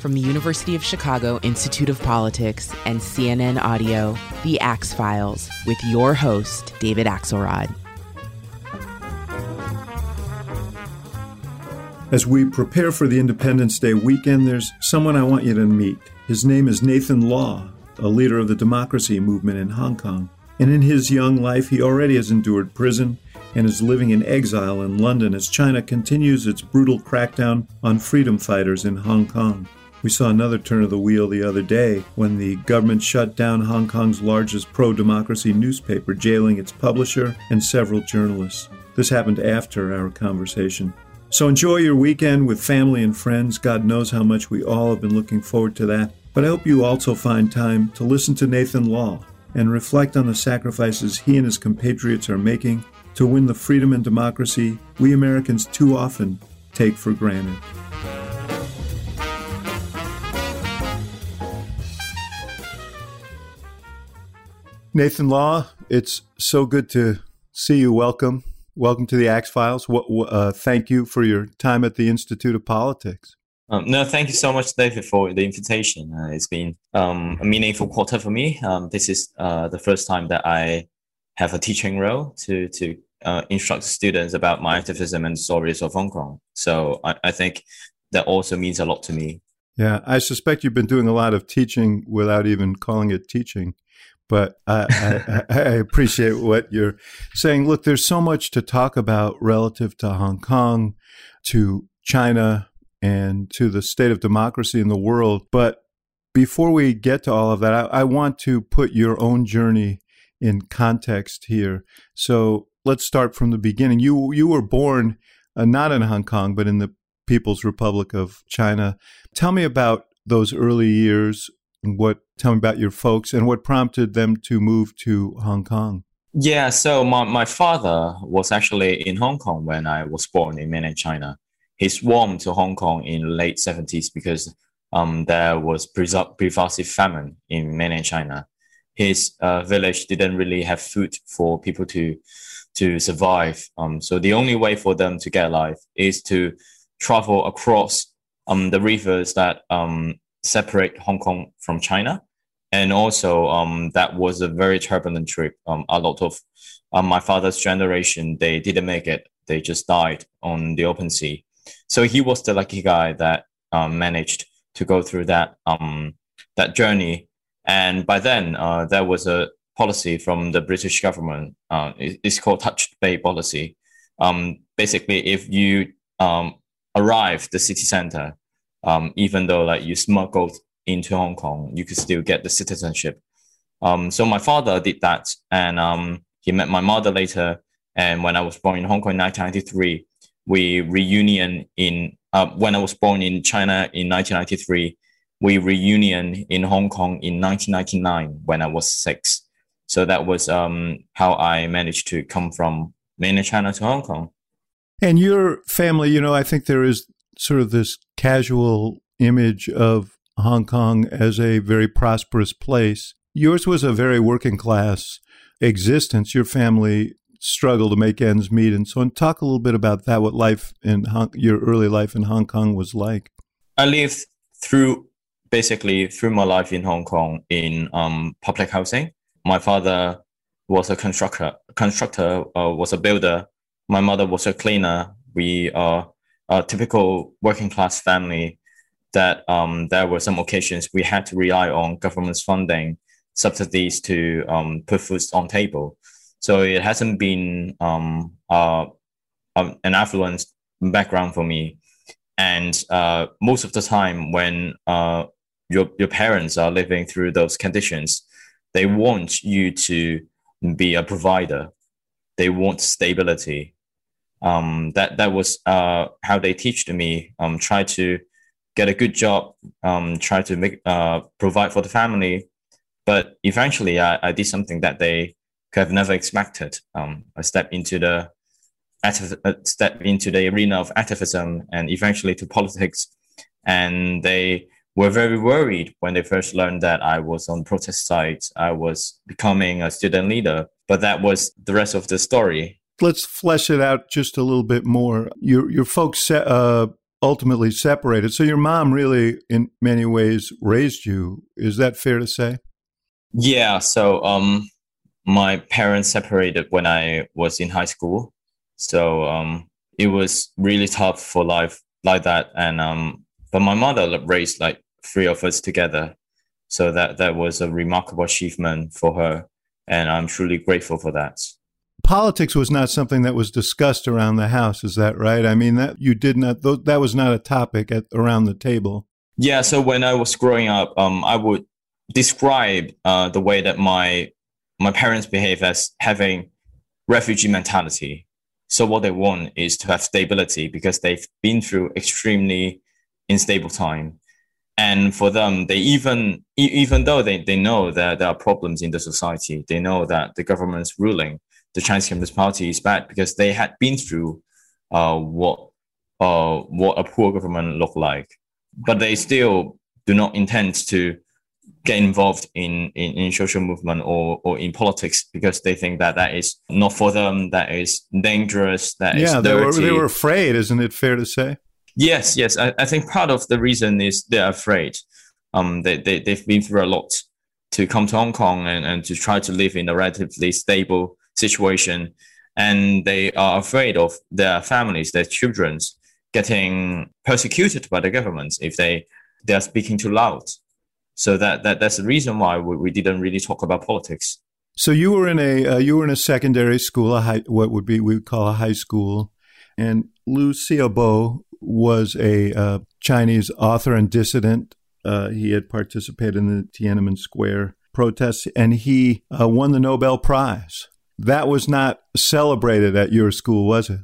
from the University of Chicago Institute of Politics and CNN Audio, The Axe Files, with your host, David Axelrod. As we prepare for the Independence Day weekend, there's someone I want you to meet. His name is Nathan Law, a leader of the democracy movement in Hong Kong. And in his young life, he already has endured prison and is living in exile in London as China continues its brutal crackdown on freedom fighters in Hong Kong. We saw another turn of the wheel the other day when the government shut down Hong Kong's largest pro democracy newspaper, jailing its publisher and several journalists. This happened after our conversation. So enjoy your weekend with family and friends. God knows how much we all have been looking forward to that. But I hope you also find time to listen to Nathan Law and reflect on the sacrifices he and his compatriots are making to win the freedom and democracy we Americans too often take for granted. Nathan Law, it's so good to see you. Welcome. Welcome to the Axe Files. Uh, thank you for your time at the Institute of Politics. Um, no, thank you so much, David, for the invitation. Uh, it's been um, a meaningful quarter for me. Um, this is uh, the first time that I have a teaching role to to uh, instruct students about my activism and stories of Hong Kong. So I, I think that also means a lot to me. Yeah, I suspect you've been doing a lot of teaching without even calling it teaching but I, I, I, appreciate what you're saying. Look, there's so much to talk about relative to Hong Kong, to China, and to the state of democracy in the world. But before we get to all of that, I, I want to put your own journey in context here. So let's start from the beginning. You you were born uh, not in Hong Kong, but in the People's Republic of China. Tell me about those early years what tell me about your folks and what prompted them to move to Hong Kong? Yeah, so my, my father was actually in Hong Kong when I was born in mainland China. He swarmed to Hong Kong in late 70s because um, there was pervasive famine in mainland China. His uh, village didn't really have food for people to to survive. Um, so the only way for them to get alive is to travel across um, the rivers that um, separate Hong Kong from China. And also, um, that was a very turbulent trip. Um, a lot of um, my father's generation, they didn't make it. They just died on the open sea. So he was the lucky guy that um, managed to go through that um, that journey. And by then, uh, there was a policy from the British government. Uh, it's called Touch Base policy. Um, basically, if you um, arrive the city center, um, even though like you smuggled into Hong Kong, you could still get the citizenship. Um, so my father did that, and um, he met my mother later. And when I was born in Hong Kong in 1993, we reunion in uh, when I was born in China in 1993, we reunion in Hong Kong in 1999 when I was six. So that was um, how I managed to come from mainland China to Hong Kong. And your family, you know, I think there is sort of this casual image of Hong Kong as a very prosperous place. Yours was a very working class existence. Your family struggled to make ends meet. And so, and talk a little bit about that, what life in Hong, your early life in Hong Kong was like. I lived through basically through my life in Hong Kong in um, public housing. My father was a constructor, constructor uh, was a builder. My mother was a cleaner. We are a typical working class family that um, there were some occasions we had to rely on government's funding subsidies to um, put food on table. So it hasn't been um, uh, an affluent background for me. And uh, most of the time, when uh, your your parents are living through those conditions, they want you to be a provider. They want stability. Um, that that was uh, how they teach me. Um, try to get a good job. Um, try to make uh, provide for the family. But eventually, I, I did something that they could have never expected. Um, I stepped into the uh, step into the arena of activism and eventually to politics. And they were very worried when they first learned that I was on protest sites. I was becoming a student leader, but that was the rest of the story. Let's flesh it out just a little bit more. Your your folks uh, ultimately separated, so your mom really, in many ways, raised you. Is that fair to say? Yeah. So, um, my parents separated when I was in high school, so um, it was really tough for life like that. And um, but my mother raised like three of us together, so that that was a remarkable achievement for her, and I'm truly grateful for that. Politics was not something that was discussed around the house. Is that right? I mean that you did not. That was not a topic at around the table. Yeah. So when I was growing up, um, I would describe uh, the way that my my parents behave as having refugee mentality so what they want is to have stability because they've been through extremely unstable time. And for them, they even even though they, they know that there are problems in the society, they know that the government's ruling, the Chinese Communist Party is bad because they had been through uh, what uh, what a poor government looked like. But they still do not intend to get involved in, in, in social movement or, or in politics because they think that that is not for them, that is dangerous, that yeah, is they were, they were afraid, isn't it fair to say? Yes, yes. I, I think part of the reason is they're afraid. Um, they, they, they've been through a lot to come to Hong Kong and, and to try to live in a relatively stable situation. And they are afraid of their families, their children getting persecuted by the government if they, they are speaking too loud. So that, that that's the reason why we, we didn't really talk about politics. So you were in a uh, you were in a secondary school, a high, what would be we would call a high school, and Liu Xiaobo was a uh, Chinese author and dissident. Uh, he had participated in the Tiananmen Square protests, and he uh, won the Nobel Prize. That was not celebrated at your school, was it?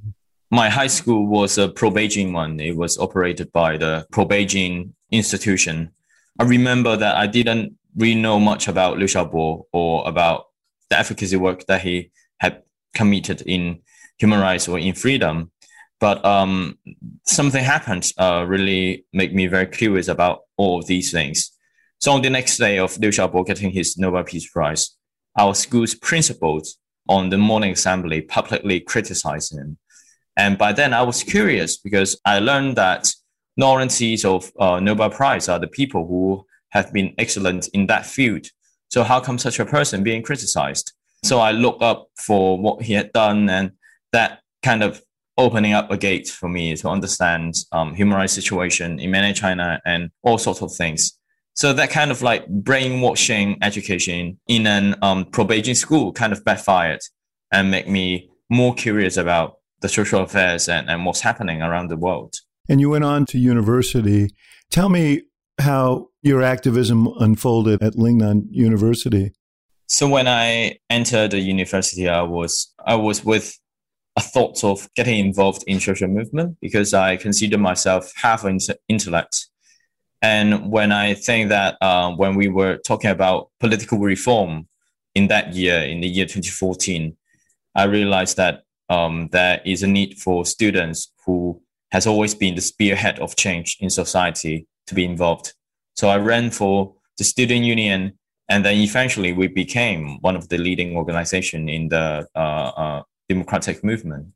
My high school was a pro Beijing one. It was operated by the pro Beijing institution I remember that I didn't really know much about Liu Xiaobo or about the advocacy work that he had committed in human rights or in freedom. But um, something happened uh, really made me very curious about all of these things. So on the next day of Liu Xiaobo getting his Nobel Peace Prize, our school's principals on the morning assembly publicly criticized him. And by then I was curious because I learned that laureates of uh, Nobel Prize are the people who have been excellent in that field. So how come such a person being criticized? So I look up for what he had done, and that kind of opening up a gate for me to understand um, human rights situation in mainland China and all sorts of things. So that kind of like brainwashing education in an um, pro-Beijing school kind of backfired and make me more curious about the social affairs and, and what's happening around the world and you went on to university. Tell me how your activism unfolded at Lingnan University. So when I entered the university, I was I was with a thought of getting involved in social movement because I consider myself half an intellect. And when I think that uh, when we were talking about political reform in that year, in the year 2014, I realized that um, there is a need for students who has always been the spearhead of change in society to be involved. So I ran for the student union, and then eventually we became one of the leading organization in the uh, uh, democratic movement.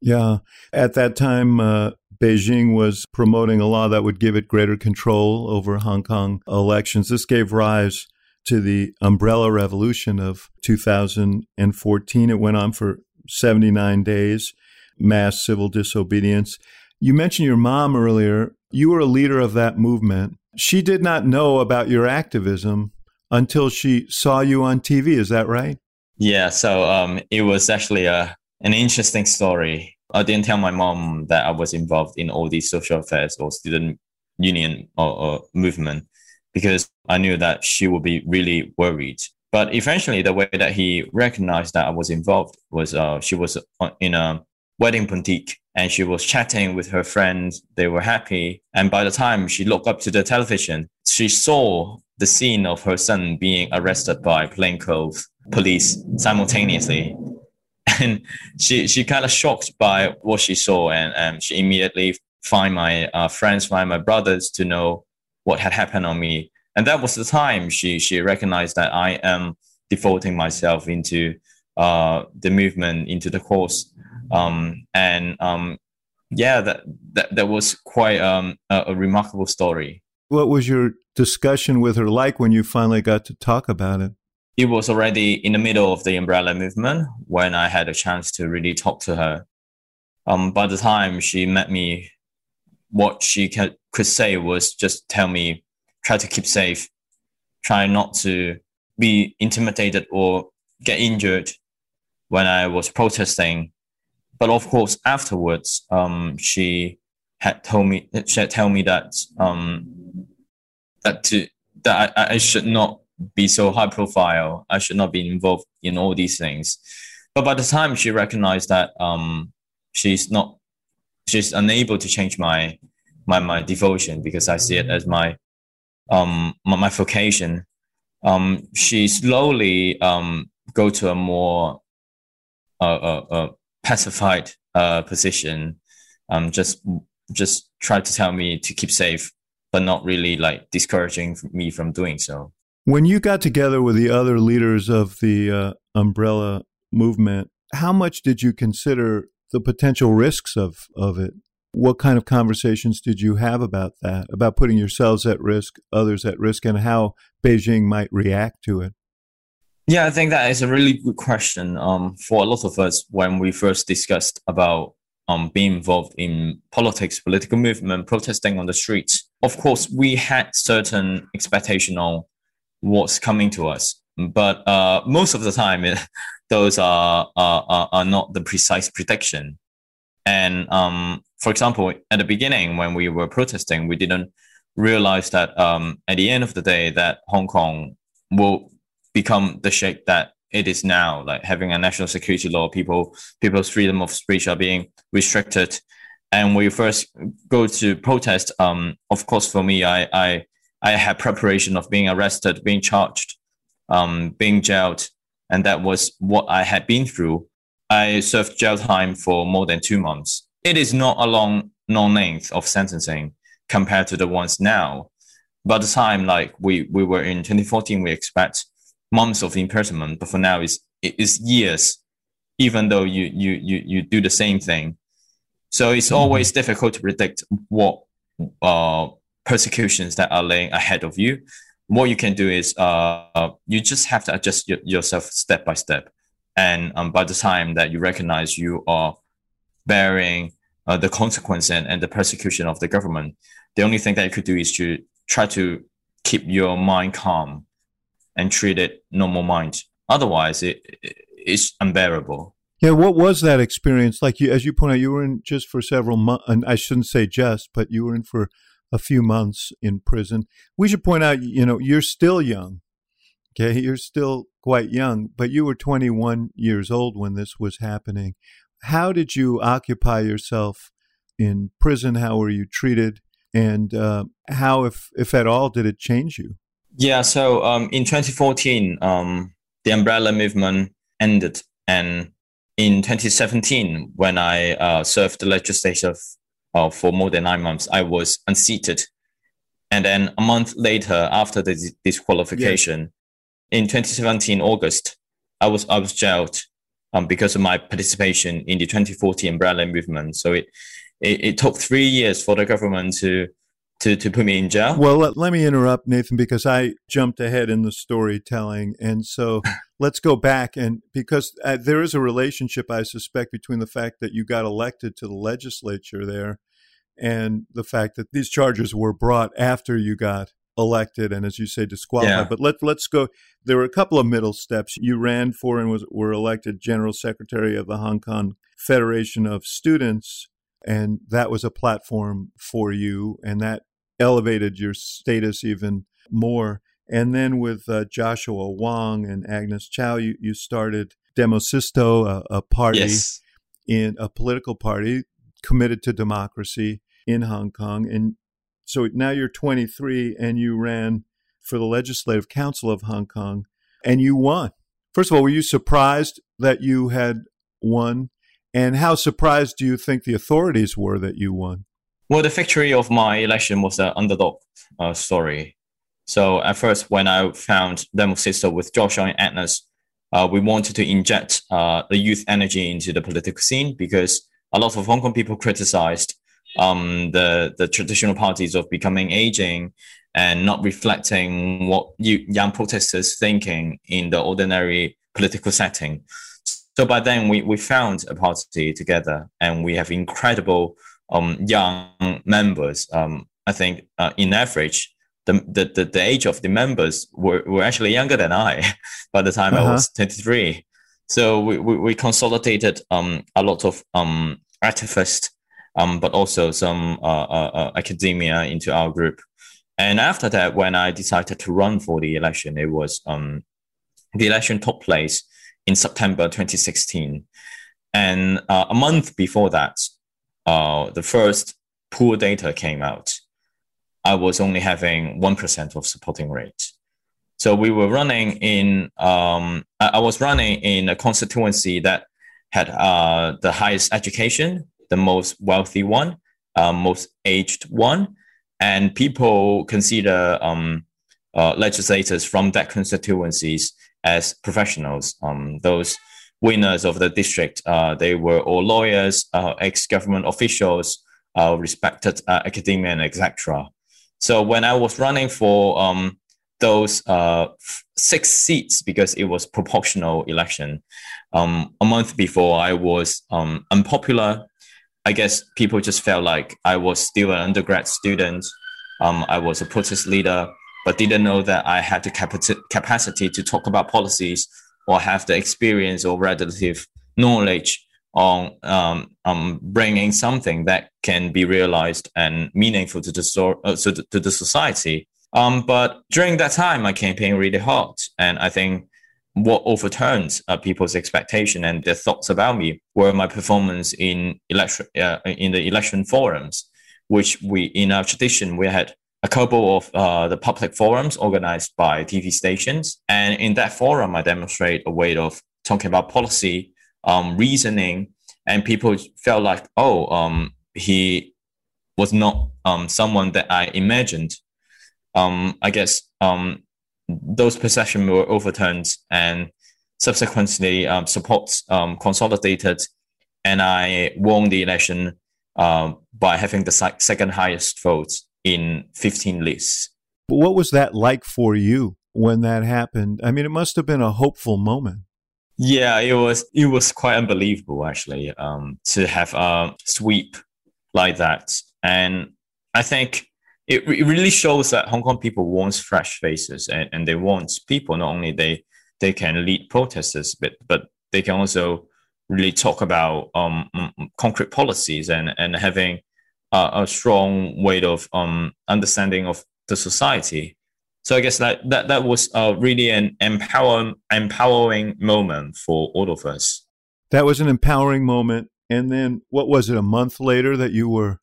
Yeah, at that time, uh, Beijing was promoting a law that would give it greater control over Hong Kong elections. This gave rise to the umbrella revolution of 2014. It went on for 79 days, mass civil disobedience. You mentioned your mom earlier. You were a leader of that movement. She did not know about your activism until she saw you on TV. Is that right? Yeah. So um, it was actually a, an interesting story. I didn't tell my mom that I was involved in all these social affairs or student union or, or movement because I knew that she would be really worried. But eventually, the way that he recognized that I was involved was uh, she was in a wedding boutique and she was chatting with her friends. They were happy. And by the time she looked up to the television, she saw the scene of her son being arrested by plainclothes police simultaneously. And she, she kind of shocked by what she saw. And um, she immediately find my uh, friends, find my brothers to know what had happened on me. And that was the time she, she recognized that I am devoting myself into uh, the movement, into the cause um, and um, yeah, that, that that was quite um, a, a remarkable story. What was your discussion with her like when you finally got to talk about it? It was already in the middle of the umbrella movement when I had a chance to really talk to her. Um, by the time she met me, what she could say was just tell me, try to keep safe, try not to be intimidated or get injured when I was protesting but of course, afterwards, um, she had told me she had told me that um, that to that I, I should not be so high profile. I should not be involved in all these things. But by the time she recognized that um, she's not, she's unable to change my my my devotion because I see it as my um my, my vocation. Um, she slowly um go to a more uh, uh, uh pacified uh, position. Um, just just try to tell me to keep safe, but not really like discouraging me from doing so. When you got together with the other leaders of the uh, umbrella movement, how much did you consider the potential risks of of it? What kind of conversations did you have about that? About putting yourselves at risk, others at risk, and how Beijing might react to it? Yeah, I think that is a really good question. Um, for a lot of us, when we first discussed about um, being involved in politics, political movement, protesting on the streets, of course, we had certain expectation on what's coming to us. But uh, most of the time, it, those are, are, are not the precise prediction. And um, for example, at the beginning, when we were protesting, we didn't realize that um, at the end of the day, that Hong Kong will become the shape that it is now, like having a national security law, people people's freedom of speech are being restricted. And we first go to protest. Um, of course, for me, I I I had preparation of being arrested, being charged, um, being jailed, and that was what I had been through. I served jail time for more than two months. It is not a long long length of sentencing compared to the ones now. By the time like we we were in 2014, we expect months of imprisonment, but for now it's it's years, even though you you you you do the same thing. So it's mm-hmm. always difficult to predict what uh, persecutions that are laying ahead of you. What you can do is uh, you just have to adjust y- yourself step by step, and um, by the time that you recognize you are bearing uh, the consequence and, and the persecution of the government, the only thing that you could do is to try to keep your mind calm and treat it normal mind. Otherwise, it, it's unbearable. Yeah, what was that experience like? You, as you point out, you were in just for several months, and I shouldn't say just, but you were in for a few months in prison. We should point out, you know, you're still young. Okay, you're still quite young, but you were 21 years old when this was happening. How did you occupy yourself in prison? How were you treated? And uh, how, if if at all, did it change you? Yeah, so um, in 2014, um, the umbrella movement ended. And in 2017, when I uh, served the legislature uh, for more than nine months, I was unseated. And then a month later, after the disqualification, in 2017 August, I was I was jailed um, because of my participation in the 2014 umbrella movement. So it, it, it took three years for the government to to, to put me in jail? Well, let, let me interrupt, Nathan, because I jumped ahead in the storytelling. And so let's go back. And because uh, there is a relationship, I suspect, between the fact that you got elected to the legislature there and the fact that these charges were brought after you got elected and, as you say, disqualified. Yeah. But let, let's go. There were a couple of middle steps. You ran for and was, were elected General Secretary of the Hong Kong Federation of Students and that was a platform for you and that elevated your status even more. And then with uh, Joshua Wong and Agnes Chow, you, you started Demosisto, a, a party Yes. in a political party committed to democracy in Hong Kong. And so now you're 23 and you ran for the Legislative Council of Hong Kong and you won. First of all, were you surprised that you had won? And how surprised do you think the authorities were that you won? Well, the victory of my election was an underdog uh, story. So at first, when I found Demosisto with Joshua and Agnes, uh, we wanted to inject uh, the youth energy into the political scene because a lot of Hong Kong people criticized um, the the traditional parties of becoming aging and not reflecting what you, young protesters thinking in the ordinary political setting. So by then we, we found a party together and we have incredible young members. Um, I think uh, in average, the, the, the, age of the members were, were actually younger than I by the time uh-huh. I was 23. So we, we, we consolidated um, a lot of um, activists, um, but also some uh, uh, uh, academia into our group. And after that, when I decided to run for the election, it was um, the election took place in September 2016. And uh, a month before that, uh, the first pool data came out. I was only having 1% of supporting rate. So we were running in, um, I was running in a constituency that had uh, the highest education, the most wealthy one, uh, most aged one, and people consider um, uh, legislators from that constituencies as professionals. Um, those winners of the district, uh, they were all lawyers, uh, ex-government officials, uh, respected uh, academia, etc. So when I was running for um, those uh, six seats, because it was proportional election, um, a month before I was um, unpopular. I guess people just felt like I was still an undergrad student. Um, I was a protest leader but didn't know that I had the capacity to talk about policies or have the experience or relative knowledge on um, um, bringing something that can be realized and meaningful to the, so, uh, to, the to the society. Um, but during that time, I campaigned really hard, and I think what overturned uh, people's expectation and their thoughts about me were my performance in election uh, in the election forums, which we in our tradition we had a couple of uh, the public forums organized by TV stations. And in that forum, I demonstrate a way of talking about policy, um, reasoning, and people felt like, oh, um, he was not um, someone that I imagined. Um, I guess um, those perceptions were overturned, and subsequently, um, support consolidated, and I won the election uh, by having the second highest votes in 15 lists. But what was that like for you when that happened? I mean, it must have been a hopeful moment. Yeah, it was. It was quite unbelievable actually um, to have a sweep like that, and I think it, it really shows that Hong Kong people want fresh faces, and, and they want people not only they they can lead protesters, but but they can also really talk about um, concrete policies and and having uh, a strong way of um, understanding of the society. So I guess that that, that was uh, really an empower, empowering moment for all of us. That was an empowering moment. And then what was it, a month later that you were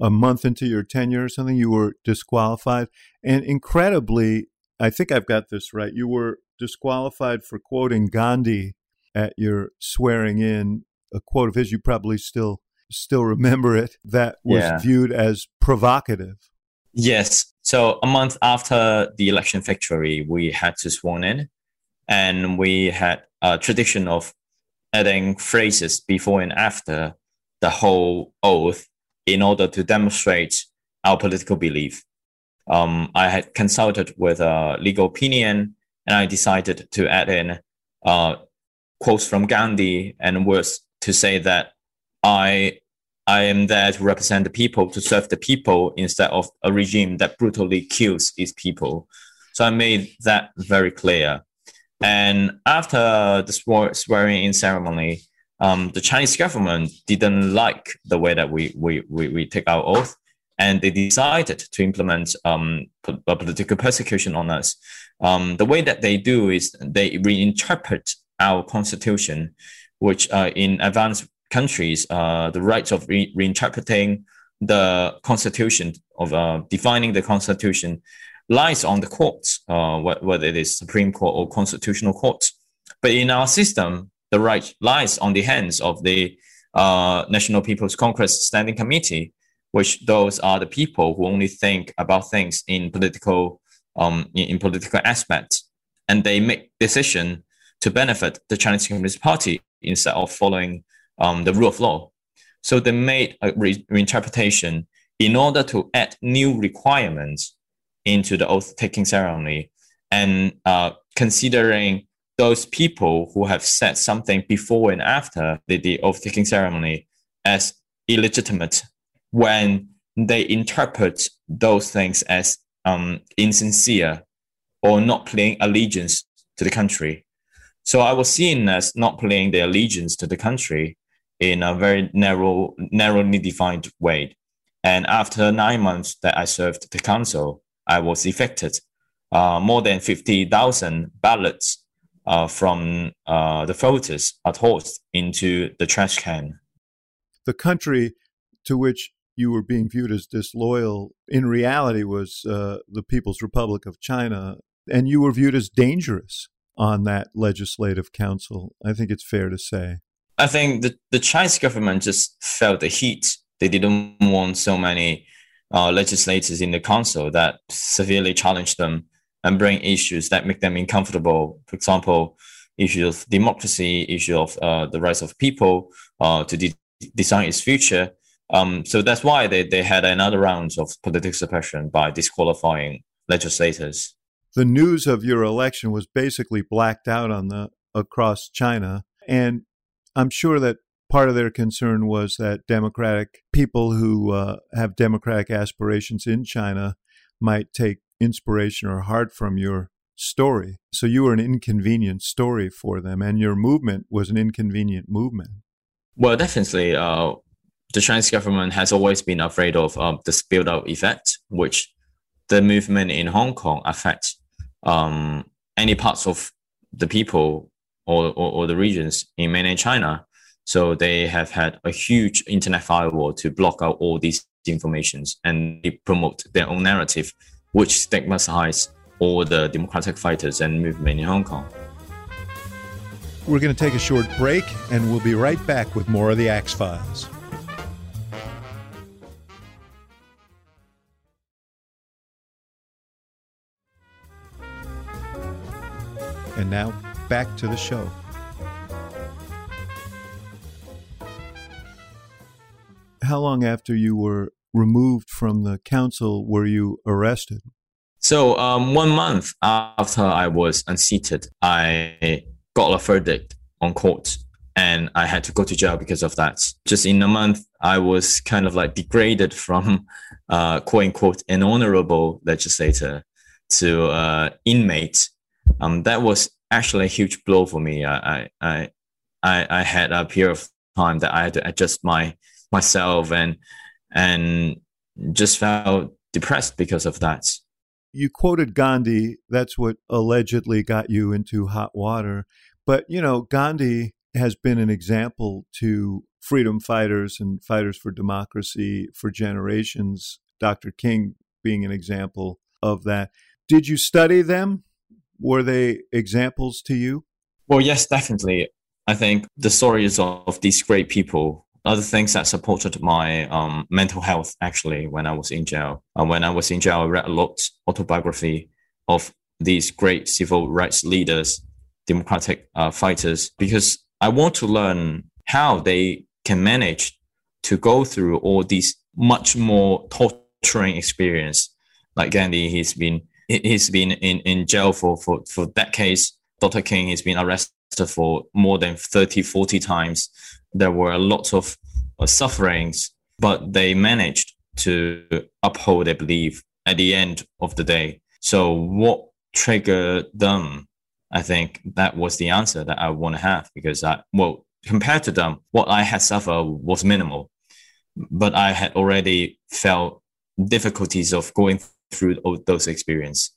a month into your tenure or something, you were disqualified? And incredibly, I think I've got this right, you were disqualified for quoting Gandhi at your swearing in, a quote of his you probably still still remember it, that was yeah. viewed as provocative. Yes. So a month after the election victory, we had to sworn in, and we had a tradition of adding phrases before and after the whole oath in order to demonstrate our political belief. Um, I had consulted with a legal opinion, and I decided to add in uh, quotes from Gandhi and words to say that I I am there to represent the people, to serve the people instead of a regime that brutally kills its people. So I made that very clear. And after the swearing in ceremony, um, the Chinese government didn't like the way that we, we, we, we take our oath. and they decided to implement um, political persecution on us. Um, the way that they do is they reinterpret our constitution, which uh, in advanced countries, uh, the rights of re- reinterpreting the constitution of uh, defining the constitution lies on the courts, uh, whether it is Supreme Court or constitutional courts. But in our system, the right lies on the hands of the uh, National People's Congress Standing Committee, which those are the people who only think about things in political um, in, in political aspects, and they make decision to benefit the Chinese Communist Party instead of following um, the rule of law. So they made a re- reinterpretation in order to add new requirements into the oath taking ceremony and uh, considering those people who have said something before and after the, the oath taking ceremony as illegitimate when they interpret those things as um, insincere or not paying allegiance to the country. So I was seen as not paying the allegiance to the country in a very narrow, narrowly defined way. And after nine months that I served the council, I was evicted. Uh, more than 50,000 ballots uh, from uh, the voters are tossed into the trash can. The country to which you were being viewed as disloyal in reality was uh, the People's Republic of China, and you were viewed as dangerous on that legislative council. I think it's fair to say. I think the, the Chinese government just felt the heat. They didn't want so many uh, legislators in the council that severely challenge them and bring issues that make them uncomfortable. For example, issue of democracy, issue of uh, the rights of people uh, to de- design its future. Um, so that's why they, they had another round of political suppression by disqualifying legislators. The news of your election was basically blacked out on the across China, and I'm sure that part of their concern was that democratic people who uh, have democratic aspirations in China might take inspiration or heart from your story. So you were an inconvenient story for them, and your movement was an inconvenient movement. Well, definitely. Uh, the Chinese government has always been afraid of uh, the spill out effect, which the movement in Hong Kong affects um, any parts of the people or, or, or the regions in mainland China. So they have had a huge internet firewall to block out all these informations and they promote their own narrative, which stigmatizes all the democratic fighters and movement in Hong Kong. We're going to take a short break and we'll be right back with more of the Axe Files. And now back to the show. How long after you were removed from the council were you arrested? So, um, one month after I was unseated, I got a verdict on court and I had to go to jail because of that. Just in a month, I was kind of like degraded from uh, quote unquote an honorable legislator to uh, inmate. Um, that was actually a huge blow for me. I, I, I, I had a period of time that I had to adjust my myself and and just felt depressed because of that. You quoted Gandhi. That's what allegedly got you into hot water. But you know, Gandhi has been an example to freedom fighters and fighters for democracy for generations. Dr. King being an example of that. Did you study them? Were they examples to you? Well, yes, definitely. I think the stories of these great people are the things that supported my um, mental health actually when I was in jail. Uh, when I was in jail, I read a lot autobiography of these great civil rights leaders, democratic uh, fighters, because I want to learn how they can manage to go through all these much more torturing experience. Like Gandhi, he's been he's been in, in jail for, for, for decades. Dr. King has been arrested for more than 30, 40 times. There were a lot of uh, sufferings, but they managed to uphold their belief at the end of the day. So, what triggered them? I think that was the answer that I want to have because I, well, compared to them, what I had suffered was minimal, but I had already felt difficulties of going through those experiences.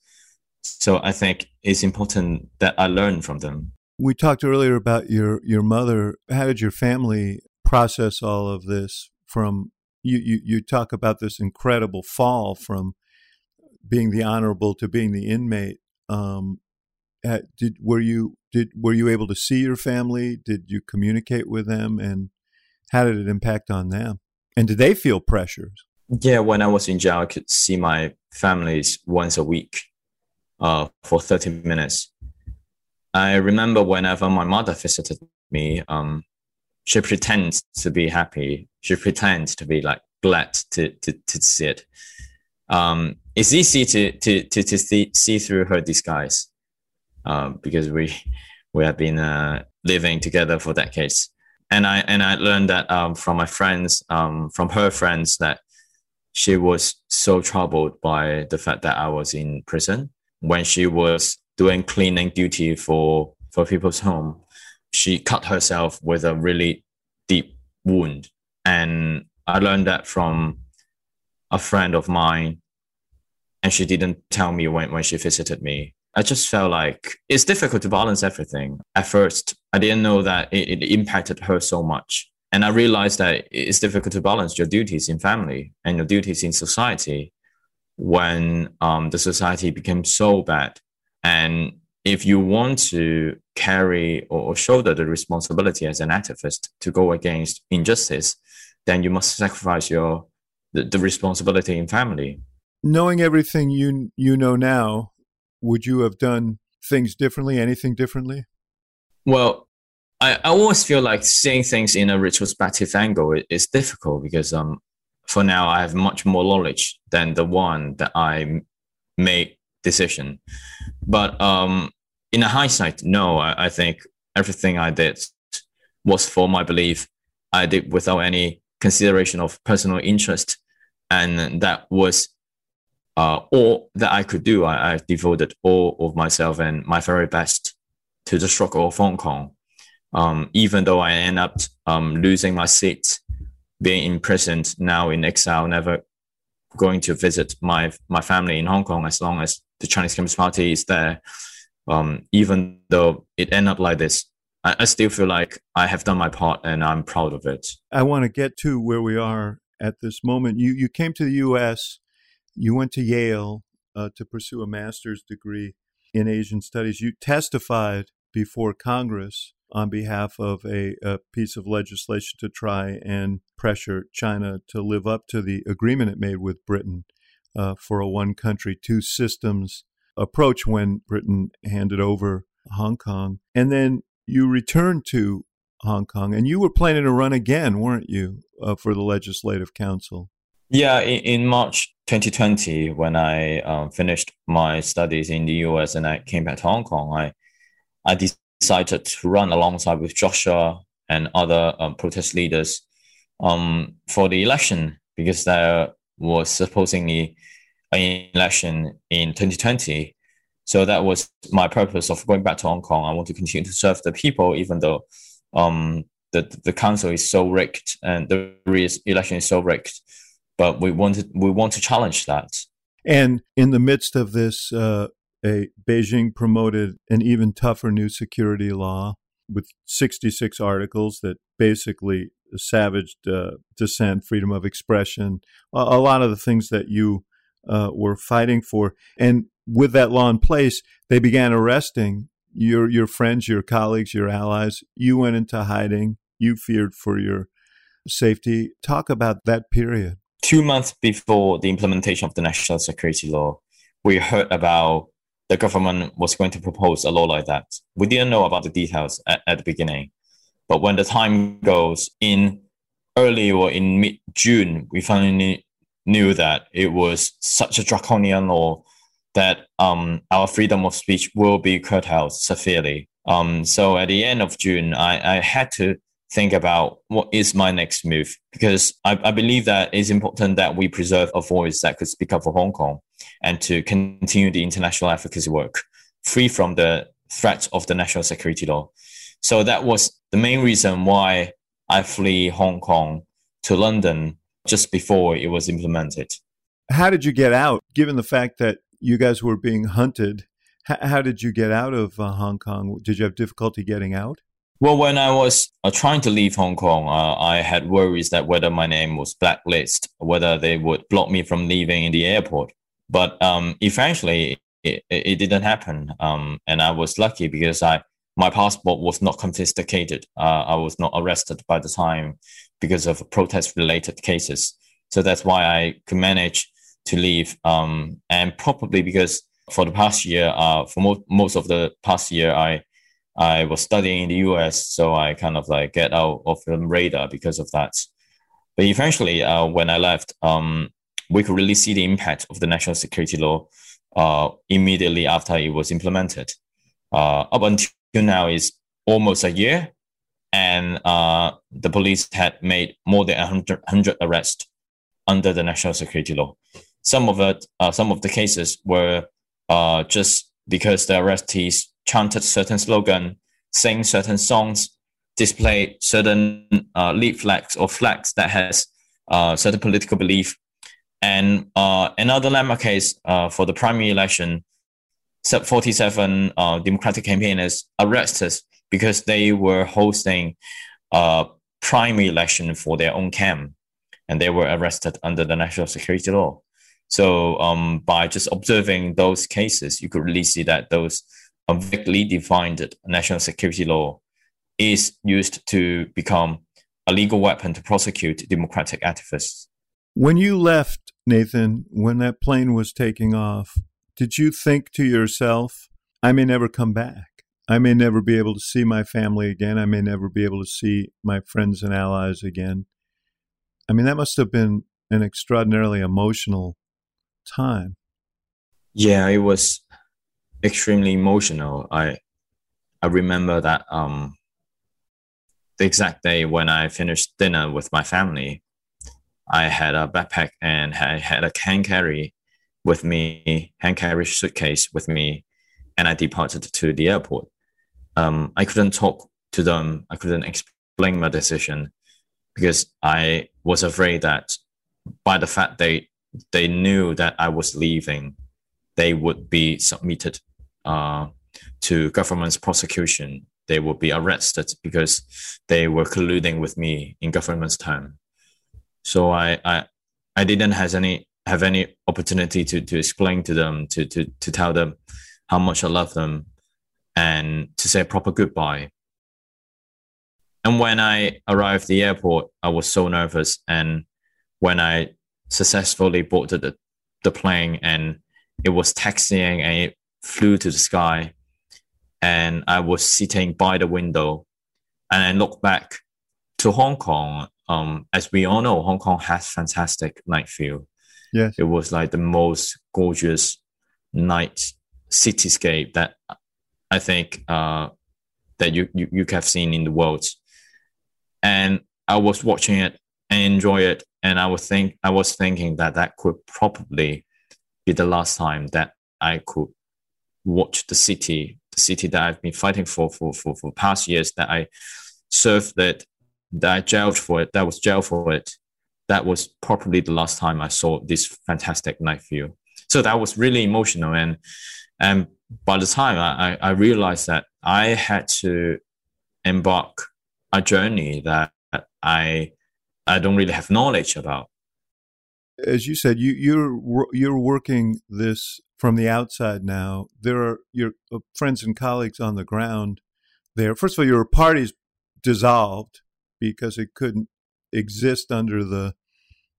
So I think it's important that I learn from them. We talked earlier about your your mother. How did your family process all of this? From you, you, you talk about this incredible fall from being the honorable to being the inmate. Um, did were you did were you able to see your family? Did you communicate with them, and how did it impact on them? And did they feel pressures? Yeah, when I was in jail, I could see my families once a week, uh, for thirty minutes. I remember whenever my mother visited me, um, she pretends to be happy. She pretends to be like glad to to, to see it. Um, it's easy to to to, to see, see through her disguise uh, because we we have been uh, living together for decades. And I and I learned that um, from my friends, um, from her friends, that she was so troubled by the fact that I was in prison when she was doing cleaning duty for for people's home. She cut herself with a really deep wound, and I learned that from a friend of mine, and she didn't tell me when when she visited me. I just felt like it's difficult to balance everything. At first, I didn't know that it, it, impacted her so much. And I realized that it's difficult to balance your duties in family and your duties in society when um, the society became so bad. And if you want to carry or shoulder the responsibility as an activist to go against injustice, then you must sacrifice your the, the responsibility in family. Knowing everything you you know now, would you have done things differently? Anything differently? Well, I, I always feel like seeing things in a retrospective angle is difficult because um, for now I have much more knowledge than the one that I made decision. But um, in a hindsight, no, I, I think everything I did was for my belief. I did without any consideration of personal interest, and that was uh, all that I could do, I, I, devoted all of myself and my very best to the struggle of Hong Kong. Um, even though I end up um, losing my seat, being imprisoned, now in exile, never going to visit my my family in Hong Kong as long as the Chinese Communist Party is there. Um, even though it ended up like this, I, I still feel like I have done my part and I'm proud of it. I want to get to where we are at this moment. You you came to the U.S you went to Yale uh, to pursue a master's degree in Asian studies. You testified before Congress on behalf of a, a, piece of legislation to try and pressure China to live up to the agreement it made with Britain uh, for a one country, two systems approach when Britain handed over Hong Kong. And then you returned to Hong Kong and you were planning to run again, weren't you, uh, for the Legislative Council? Yeah, in, in March 2020, when I um, finished my studies in the US and I came back to Hong Kong, I I decided to run alongside with Joshua and other um, protest leaders um, for the election because there was supposedly an election in 2020. So that was my purpose of going back to Hong Kong. I want to continue to serve the people, even though um, the the council is so rigged and the election is so rigged but we wanted we want to challenge that. And in the midst of this, uh, a Beijing promoted an even tougher new security law with 66 articles that basically savaged uh, dissent, freedom of expression, a, a, lot of the things that you uh, were fighting for. And with that law in place, they began arresting your your friends, your colleagues, your allies. You went into hiding. You feared for your safety. Talk about that period two months before the implementation of the national security law, we heard about the government was going to propose a law like that. We didn't know about the details at, at the beginning, but when the time goes in early or in mid June, we finally knew that it was such a draconian law that um, our freedom of speech will be curtailed severely. Um, so at the end of June, I, I had to think about what is my next move because I, I believe that it's important that we preserve a voice that could speak up for Hong Kong and to continue the international advocacy work free from the threat of the national security law. So that was the main reason why I flee Hong Kong to London just before it was implemented. How did you get out, given the fact that you guys were being hunted? H- how did you get out of uh, Hong Kong? Did you have difficulty getting out? Well, when I was uh, trying to leave Hong Kong, uh, I had worries that whether my name was blacklisted, whether they would block me from leaving in the airport. But um, eventually, it, it, didn't happen, um, and I was lucky because I my passport was not confiscated. Uh, I was not arrested by the time because of protest-related cases. So that's why I could manage to leave, um, and probably because for the past year, uh, for mo- most of the past year, I I was studying in the US, so I kind of like get out of the radar because of that. But eventually, uh, when I left, um, we could really see the impact of the national security law uh, immediately after it was implemented. Uh, up until now is almost a year, and uh, the police had made more than 100, 100 arrests under the national security law. Some of it, uh, some of the cases were uh, just because the arrestees chanted certain slogan, sing certain songs, display certain uh, leaflets or flags that has certain political belief. And uh, another landmark case uh, for the primary election, 47 uh, Democratic campaigners arrested because they were hosting a primary election for their own camp, and they were arrested under the national security law. So um, by just observing those cases, you could really see that those vaguely defined national security law is used to become a legal weapon to prosecute democratic activists. When you left, Nathan, when that plane was taking off, did you think to yourself, I may never come back? I may never be able to see my family again. I may never be able to see my friends and allies again. I mean, that must have been an extraordinarily emotional time. Yeah, it was extremely emotional. I I remember that um, the exact day when I finished dinner with my family, I had a backpack and I had a hand carry with me, hand carry suitcase with me, and I departed to the airport. Um, I couldn't talk to them. I couldn't explain my decision because I was afraid that by the fact they they knew that I was leaving, they would be submitted uh, to government's prosecution. They would be arrested because they were colluding with me in government's term. So I, I, I didn't have any have any opportunity to to explain to them to to to tell them how much I love them and to say a proper goodbye. And when I arrived at the airport, I was so nervous. And when I successfully boarded the, the plane and it was taxiing and it flew to the sky and I was sitting by the window and I looked back to Hong Kong. Um, as we all know, Hong Kong has fantastic night view. Yes. It was like the most gorgeous night cityscape that I think uh, that you, you, you have seen in the world. And I was watching it and enjoy it. And I was think I was thinking that that could probably be the last time that I could watch the city, the city that I've been fighting for for for, for past years, that I served it, that I jailed for it, that was jailed for it. That was probably the last time I saw this fantastic night view. So that was really emotional. And and by the time I, I realized that I had to embark a journey that I I don't really have knowledge about. As you said, you you're you're working this from the outside now. There are your uh, friends and colleagues on the ground there. First of all, your party's dissolved because it couldn't exist under the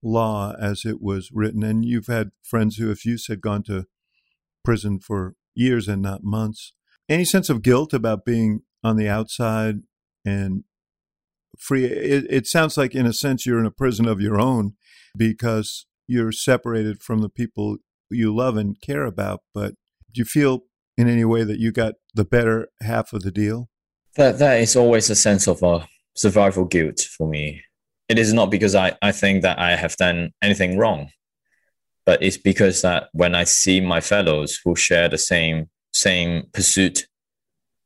law as it was written. And you've had friends who, if you said, gone to prison for years and not months. Any sense of guilt about being on the outside and free? It, it sounds like, in a sense, you're in a prison of your own because you're separated from the people you love and care about, but do you feel in any way that you got the better half of the deal? That that is always a sense of uh, survival guilt for me. It is not because I, I think that I have done anything wrong, but it's because that when I see my fellows who share the same same pursuit,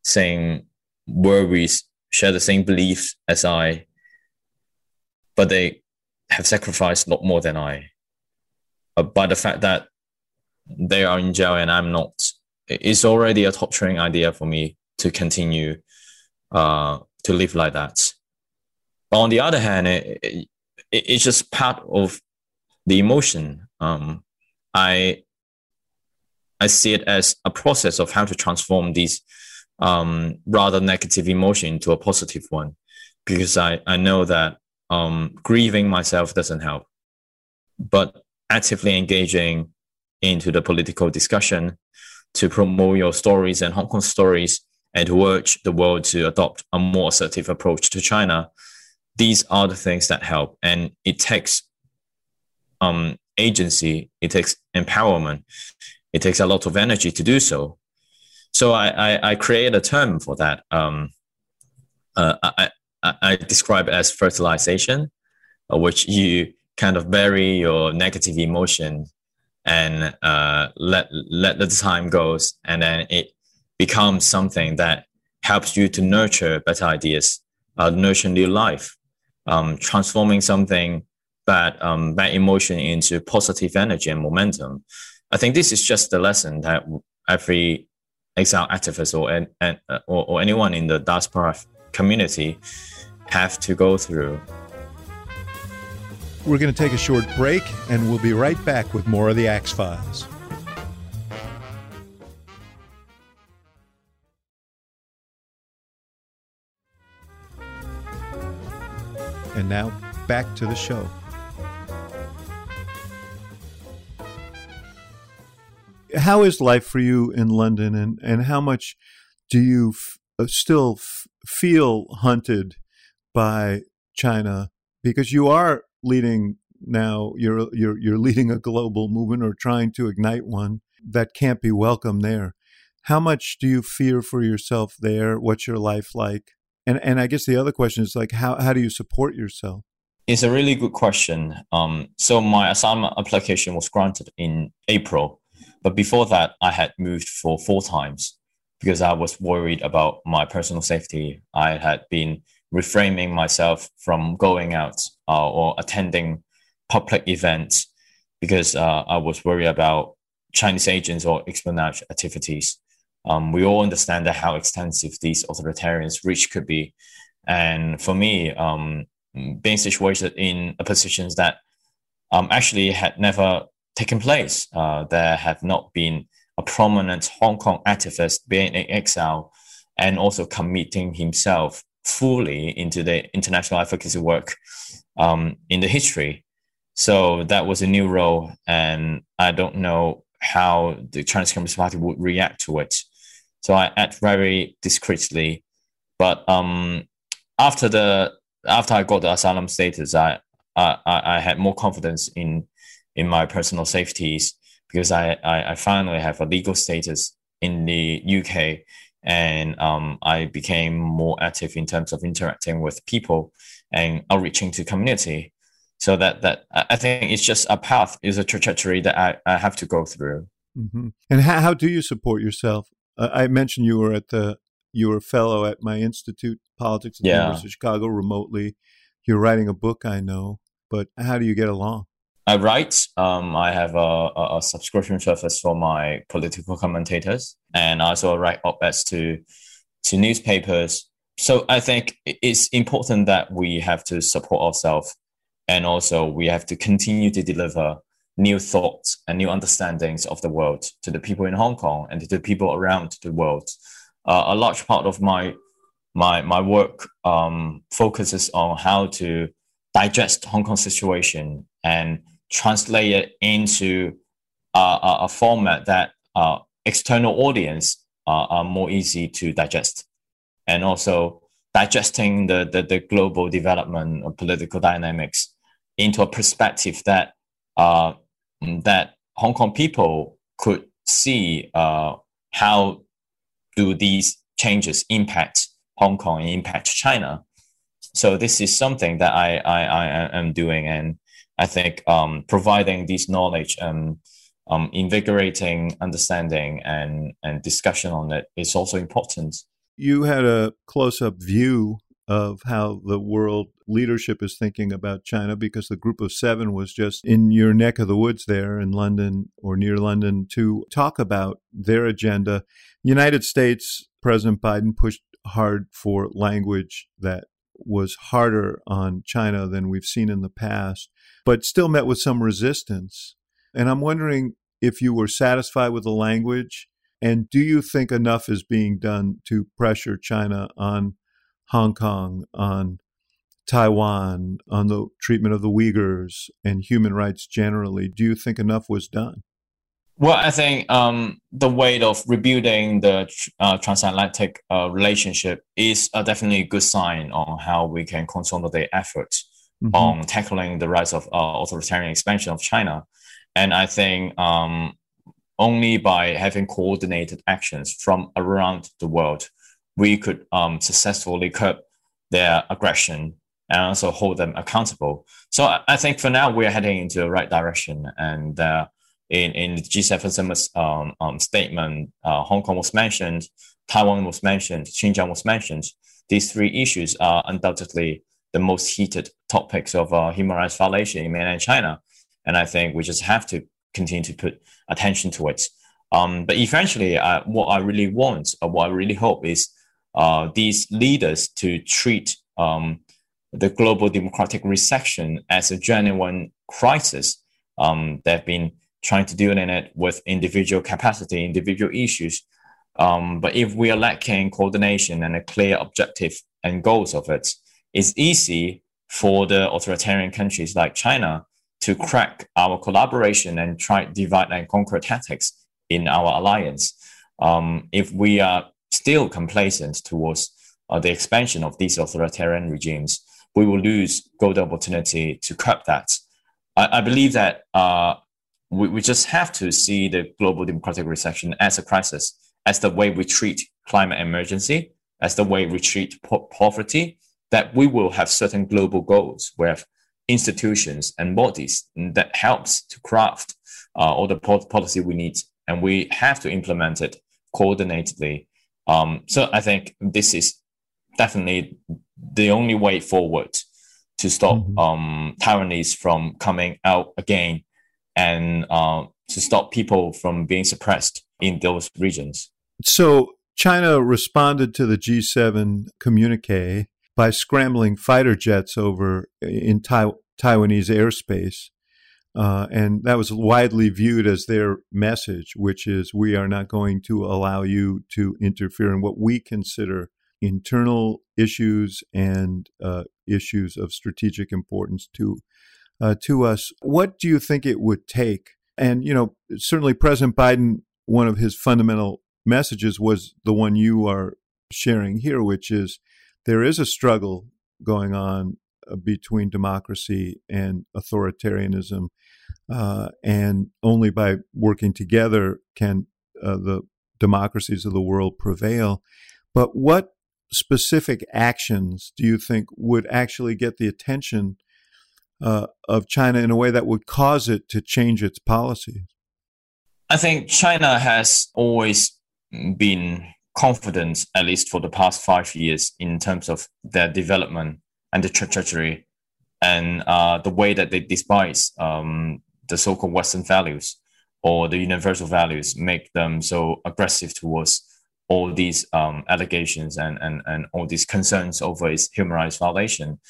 same worries, share the same beliefs as I, but they have sacrificed a lot more than I uh, by the fact that they are in jail and I'm not, it's already a torturing idea for me to continue uh, to live like that. But on the other hand, it, it, it's just part of the emotion. Um, I I see it as a process of how to transform these um, rather negative emotion into a positive one, because I, I know that um, grieving myself doesn't help, but actively engaging into the political discussion to promote your stories and Hong Kong stories and to urge the world to adopt a more assertive approach to China. These are the things that help, and it takes um, agency, it takes empowerment, it takes a lot of energy to do so. So I, I, I create a term for that. Um, uh, I, I, describe it as fertilization, uh, which you kind of bury your negative emotion and uh, let let the time goes, and then it becomes something that helps you to nurture better ideas, uh, nurture new life, um, transforming something bad um, bad emotion into positive energy and momentum. I think this is just the lesson that every exile activist or, and, or, or anyone in the diaspora community have to go through. We're going to take a short break and we'll be right back with more of the Axe Files. And now back to the show. how is life for you in London, and and how much do you f- uh, still f- feel hunted by China because you are leading now you're you're you're leading a global movement or trying to ignite one that can't be welcome there. How much do you fear for yourself there? What's your life like? And and I guess the other question is like how how do you support yourself? It's a really good question. Um, so my asylum application was granted in April, but before that, I had moved for four times because I was worried about my personal safety. I had been reframing myself from going out uh, or attending public events because uh, I was worried about Chinese agents or espionage activities. Um, we all understand that how extensive these authoritarians' reach could be. And for me, um, being situated in a position that um, actually had never taken place. Uh, there have not been a prominent Hong Kong activist being in exile and also committing himself fully into the international advocacy work um, in the history. So that was a new role, and I don't know how the Chinese Communist Party would react to it. So I act very discreetly, but um, after the after I got the asylum status, I I, I had more confidence in in my personal safeties because I, I, I finally have a legal status in the UK and um, I became more active in terms of interacting with people and outreaching to community. So that that I think it's just a path, is a trajectory that I, I have to go through. Mm-hmm. And how, how do you support yourself? Uh, I mentioned you were at the you were a fellow at my institute, politics at yeah. the University of Chicago, remotely. You're writing a book, I know, but how do you get along? I write. Um, I have a, a, subscription service for my political commentators, and I also write op-eds to to newspapers. So I think it's important that we have to support ourselves, and also we have to continue to deliver new thoughts and new understandings of the world to the people in Hong Kong and to the people around the world. Uh, a large part of my my my work um, focuses on how to digest Hong Kong situation and translate it into a, a, format that uh, external audience uh, are more easy to digest, and also digesting the, the, the global development of political dynamics into a perspective that uh, that Hong Kong people could see uh, how do these changes impact Hong Kong and impact China. So this is something that I, I, I am doing, and I think um, providing this knowledge and um, invigorating understanding and, and discussion on it is also important. You had a close up view of how the world leadership is thinking about China because the group of seven was just in your neck of the woods there in London or near London to talk about their agenda. United States, President Biden pushed hard for language that was harder on China than we've seen in the past, but still met with some resistance. And I'm wondering if you were satisfied with the language and do you think enough is being done to pressure China on Hong Kong, on Taiwan, on the treatment of the Uyghurs and human rights generally? Do you think enough was done? Well, I think um, the way of rebuilding the uh, transatlantic uh, relationship is uh, definitely a good sign on how we can consolidate efforts mm-hmm. on tackling the rise of uh, authoritarian expansion of China. And I think um, only by having coordinated actions from around the world, we could um, successfully curb their aggression and also hold them accountable. So I think for now we're heading into the right direction. And uh, in in the G7 summit um, um, statement, uh, Hong Kong was mentioned, Taiwan was mentioned, Xinjiang was mentioned. These three issues are undoubtedly the most heated topics of uh, human rights violation in mainland China, and I think we just have to continue to put attention to it. Um, but eventually, uh, what I really want, or what I really hope, is uh, these leaders to treat um, the global democratic recession as a genuine crisis. Um, they've been trying to deal in it with individual capacity, individual issues. Um, but if we are lacking coordination and a clear objective and goals of it, it's easy for the authoritarian countries like China to crack our collaboration and try divide and conquer tactics in our alliance. Um, if we are still complacent towards uh, the expansion of these authoritarian regimes, we will lose golden opportunity to curb that. I, I believe that uh, we, we just have to see the global democratic recession as a crisis, as the way we treat climate emergency, as the way we treat po- poverty, that we will have certain global goals. We have institutions and bodies that helps to craft uh, all the policy we need, and we have to implement it coordinatedly. Um, so I think this is definitely the only way forward to stop mm-hmm. um, tyrannies from coming out again and uh, to stop people from being suppressed in those regions. So China responded to the G7 communique by scrambling fighter jets over in tai- Taiwanese airspace. Uh, and that was widely viewed as their message, which is we are not going to allow you to interfere in what we consider internal issues and uh, issues of strategic importance to uh, to us. What do you think it would take? And you know, certainly President Biden, one of his fundamental messages was the one you are sharing here, which is there is a struggle going on uh, between democracy and authoritarianism. Uh, and only by working together can uh, the democracies of the world prevail. But what specific actions do you think would actually get the attention uh, of China in a way that would cause it to change its policies? I think China has always been confident, at least for the past five years, in terms of their development and the trajectory and uh, the way that they despise um, the so-called Western values or the universal values make them so aggressive towards all these um, allegations and, and, and all these concerns over its human rights violation.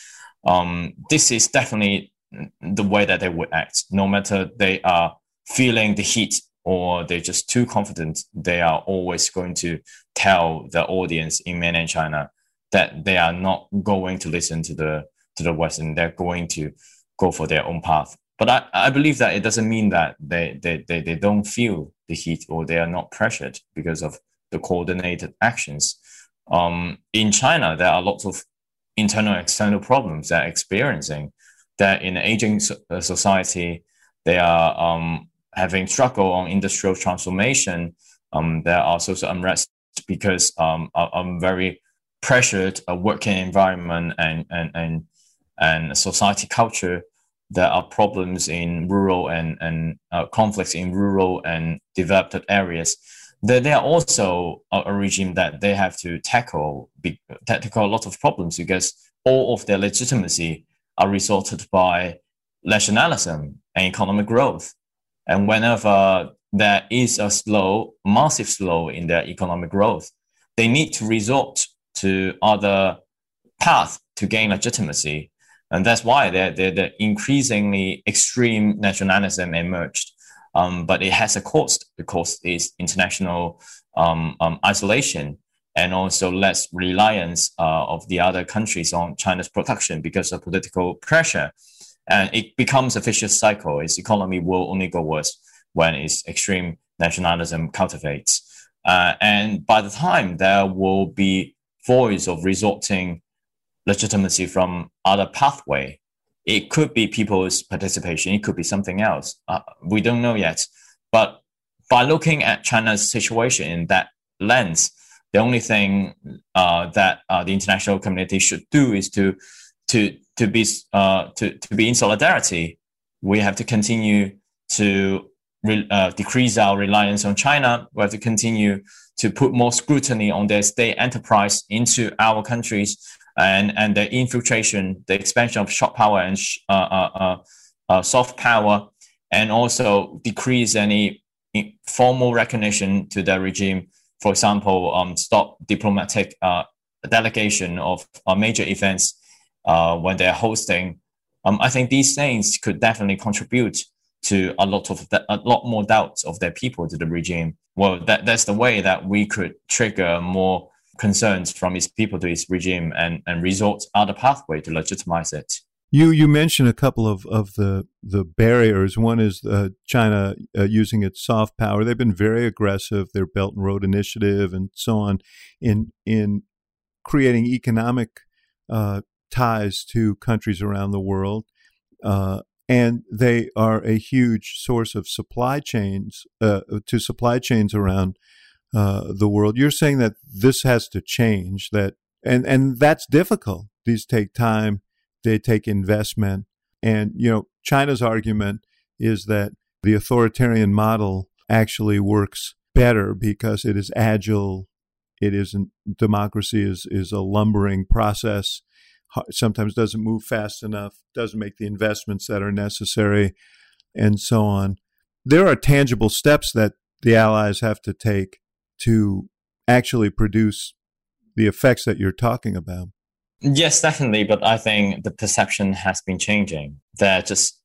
Um, this is definitely the way that they would act, no matter they are feeling the heat or they're just too confident, they are always going to tell the audience in mainland China that they are not going to listen to the to the West and they're going to go for their own path. But I, I believe that it doesn't mean that they, they, they, they don't feel the heat or they are not pressured because of the coordinated actions. Um, in China, there are lots of internal and external problems they're experiencing. That in an aging uh, society, they are um, having struggle on industrial transformation. Um, there are social unrest because um, I'm very pressured a working environment and and and and society culture, there are problems in rural and and uh, conflicts in rural and developed areas. There, there are also a, regime that they have to tackle, tackle a lot of problems because all of their legitimacy are resorted by nationalism and economic growth. And whenever there is a slow, massive slow in their economic growth, they need to resort to other paths to gain legitimacy. And that's why the, the increasingly extreme nationalism emerged. Um, but it has a cost. The cost is international um, um, isolation and also less reliance uh, of the other countries on China's production because of political pressure. And it becomes a vicious cycle. Its economy will only go worse when its extreme nationalism cultivates. Uh, and by the time there will be voice of resorting legitimacy from other pathway, it could be people's participation. It could be something else. Uh, we don't know yet. But by looking at China's situation in that lens, the only thing uh, that uh, the international community should do is to to to be uh, to to be in solidarity. We have to continue to re- uh, decrease our reliance on China. We have to continue to put more scrutiny on their state enterprise into our countries and and the infiltration, the expansion of soft power and uh, uh, uh, uh, soft power, and also decrease any formal recognition to the regime. For example, um, stop diplomatic uh, delegation of major events when they're hosting. Um, I think these things could definitely contribute to a lot of a lot more doubts of their people to the regime. Well, that, that's the way that we could trigger more concerns from its people to its regime and, and resort other pathway to legitimize it. You you mentioned a couple of, of the the barriers. One is uh, China uh, using its soft power. They've been very aggressive. Their Belt and Road Initiative and so on in in creating economic uh, ties to countries around the world, uh, and they are a huge source of supply chains uh, to supply chains around uh, the world. You're saying that this has to change. That and and that's difficult. These take time. They take investment. And you know, China's argument is that the authoritarian model actually works better because it is agile. It isn't democracy is is a lumbering process. Sometimes doesn't move fast enough. Doesn't make the investments that are necessary, and so on. There are tangible steps that the allies have to take to actually produce the effects that you're talking about. Yes, definitely. But I think the perception has been changing. There just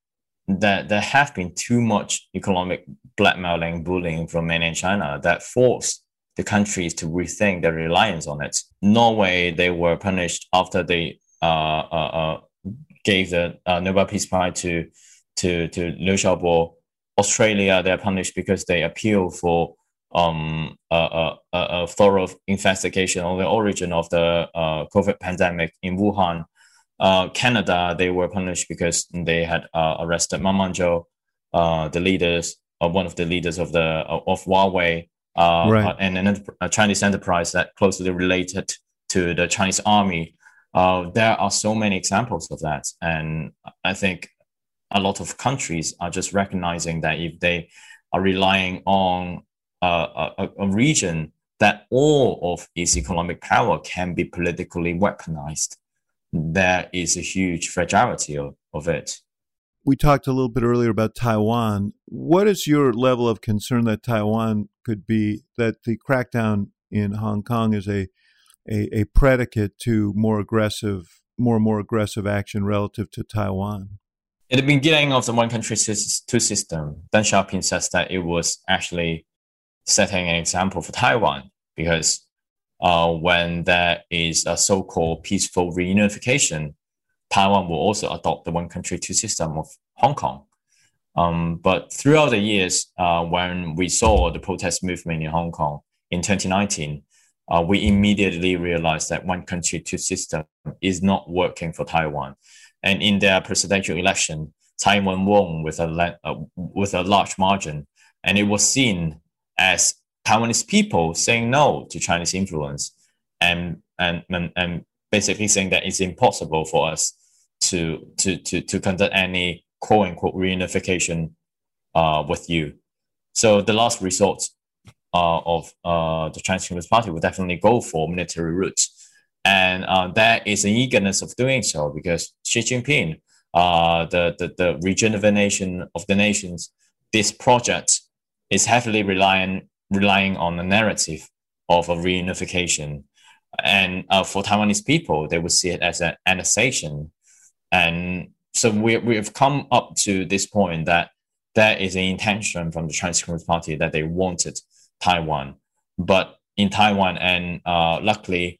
that there have been too much economic blackmailing, bullying from mainland China that forced the countries to rethink their reliance on it. Norway, they were punished after they uh, uh, uh, gave the uh, Nobel Peace Prize to to to Liu Xiaobo. Australia, they're punished because they appeal for um, a, a, a, thorough investigation on the origin of the uh, COVID pandemic in Wuhan. Uh, Canada, they were punished because they had uh, arrested Ma Meng-zhou, uh, the leaders, uh, one of the leaders of the uh, of Huawei, uh, right. and an, a Chinese enterprise that closely related to the Chinese army. Uh, there are so many examples of that, and I think a lot of countries are just recognizing that if they are relying on a, a, region that all of its economic power can be politically weaponized, there is a huge fragility of, of it. We talked a little bit earlier about Taiwan. What is your level of concern that Taiwan could be, that the crackdown in Hong Kong is a, a, a predicate to more aggressive, more and more aggressive action relative to Taiwan? At the beginning of the one country two system, Deng Xiaoping says that it was actually setting an example for Taiwan because uh, when there is a so-called peaceful reunification, Taiwan will also adopt the one country two system of Hong Kong. Um, but throughout the years, uh, when we saw the protest movement in Hong Kong in 2019, uh, we immediately realized that one country two system is not working for Taiwan. And in their presidential election, Taiwan won with a, uh, with a large margin, and it was seen as Taiwanese people saying no to Chinese influence and, and, and, and basically saying that it's impossible for us to, to, to, to conduct any quote unquote reunification uh, with you. So the last resort uh, of uh, the Chinese Communist Party would definitely go for military route. And uh, there is an eagerness of doing so because Xi Jinping, uh, the, the, the rejuvenation of the nations, this project is heavily relying, relying on the narrative of a reunification. And uh, for Taiwanese people, they would see it as an annexation. And so we, we have come up to this point that there is an intention from the Chinese Communist Party that they wanted Taiwan. But in Taiwan, and uh, luckily,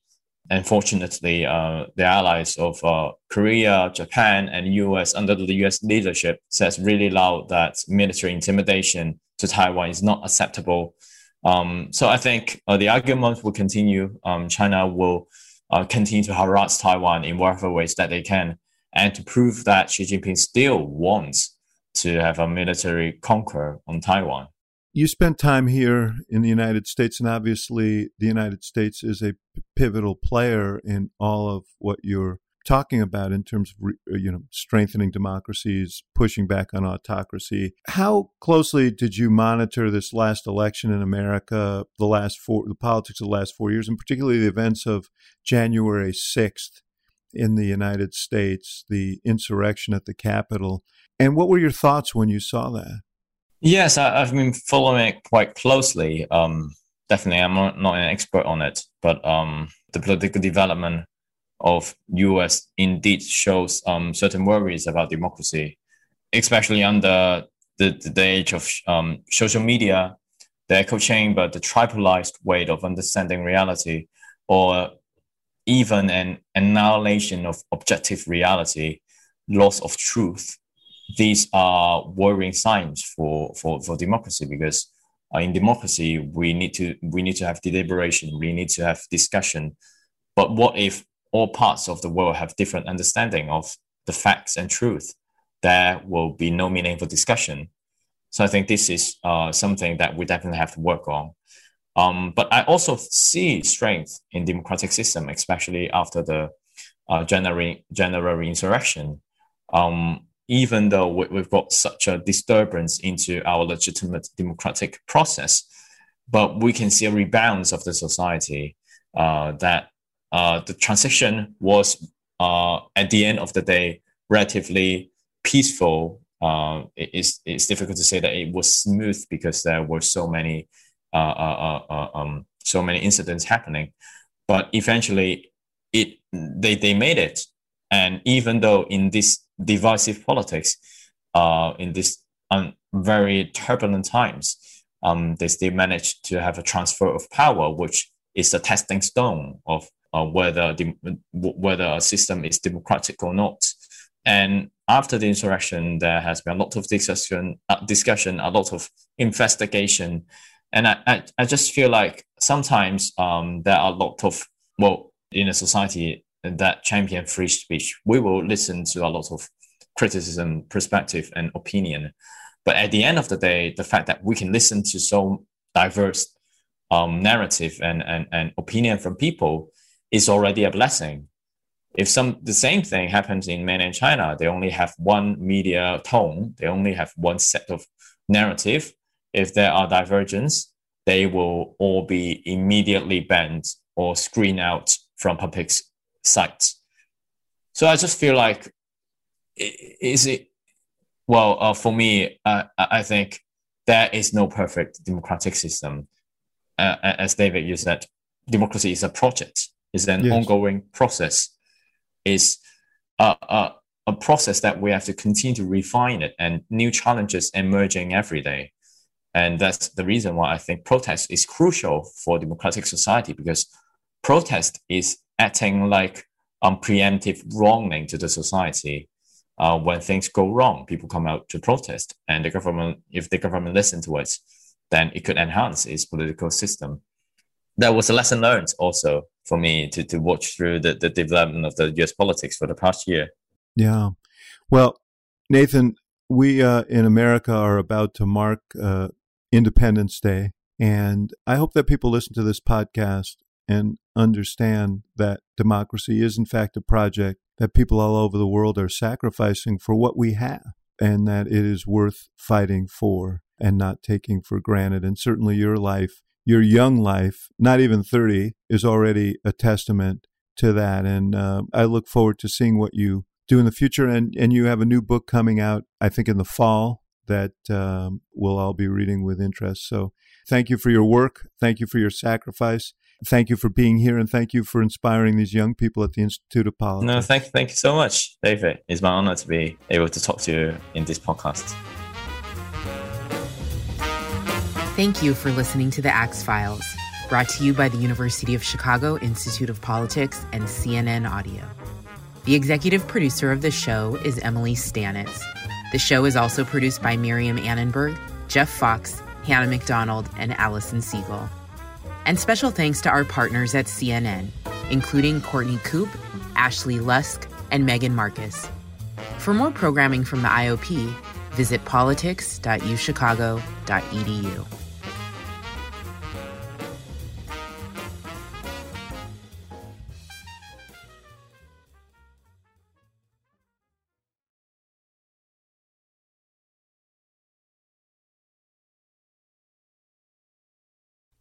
unfortunately, uh, the allies of uh, Korea, Japan, and US under the US leadership says really loud that military intimidation to Taiwan is not acceptable. Um, so I think uh, the argument will continue. Um, China will uh, continue to harass Taiwan in whatever ways that they can, and to prove that Xi Jinping still wants to have a military conquer on Taiwan. You spent time here in the United States, and obviously, the United States is a pivotal player in all of what you're talking about in terms of uh, you know strengthening democracies, pushing back on autocracy. How closely did you monitor this last election in America, the last four, the politics of the last four years, and particularly the events of January sixth in the United States, the insurrection at the Capitol? And what were your thoughts when you saw that? Yes, I, have been following it quite closely. Um, definitely, I'm not, not, an expert on it, but um, the political development of US indeed shows um, certain worries about democracy, especially under the, the age of um, social media, the echo chamber, the tribalized way of understanding reality, or even an annihilation of objective reality, loss of truth these are worrying signs for, for, for democracy because uh, in democracy we need to we need to have deliberation we need to have discussion. But what if all parts of the world have different understanding of the facts and truth? There will be no meaningful discussion. So i think this is uh, something that we definitely have to work on. Um, but i also see strength in democratic system especially after the uh, January, January insurrection. Um, even though we've got such a disturbance into our legitimate democratic process, but we can see a rebound of the society uh, that uh, the transition was uh, at the end of the day relatively peaceful. Uh, it, it's, it's difficult to say that it was smooth because there were so many uh, uh, um, so many incidents happening, but eventually it they, they made it. And even though in this divisive politics uh, in these um, very turbulent times, um, they still managed to have a transfer of power, which is the testing stone of uh, whether the, whether a system is democratic or not. And after the insurrection, there has been a lot of discussion, uh, discussion, a lot of investigation, and I, I, I just feel like sometimes um, there are a lot of well in a society that champion free speech, we will listen to a lot of criticism, perspective, and opinion. But at the end of the day, the fact that we can listen to so diverse um, narrative and, and, and opinion from people is already a blessing. If some the same thing happens in mainland China, they only have one media tone, they only have one set of narrative. If there are divergence, they will all be immediately banned or screened out from public sites. So I just feel like, is it, well, uh, for me, uh, I think there is no perfect democratic system. Uh, as David, you said, democracy is a project, it's an yes. ongoing process, is a, a, a process that we have to continue to refine it and new challenges emerging every day. And that's the reason why I think protest is crucial for democratic society because protest is acting like um, preemptive warning to the society. Uh, when things go wrong, people come out to protest, and the government, if the government listen to it, then it could enhance its political system. That was a lesson learned also for me to, to watch through the, the development of the US politics for the past year. Yeah. Well, Nathan, we uh, in America are about to mark uh, Independence Day. And I hope that people listen to this podcast and understand that democracy is, in fact, a project that people all over the world are sacrificing for what we have and that it is worth fighting for and not taking for granted. And certainly your life, your young life, not even 30, is already a testament to that. And uh, I look forward to seeing what you do in the future. And, and you have a new book coming out, I think, in the fall that um, we'll all be reading with interest. So thank you for your work. Thank you for your sacrifice. Thank you for being here, and thank you for inspiring these young people at the Institute of Politics. No, thank, thank you so much, David. It's my honor to be able to talk to you in this podcast. Thank you for listening to the Axe Files, brought to you by the University of Chicago Institute of Politics and CNN Audio. The executive producer of the show is Emily Stanitz. The show is also produced by Miriam Annenberg, Jeff Fox, Hannah McDonald, and Allison Siegel. And special thanks to our partners at CNN, including Courtney Coupe, Ashley Lusk, and Megan Marcus. For more programming from the IOP, visit politics.uchicago.edu.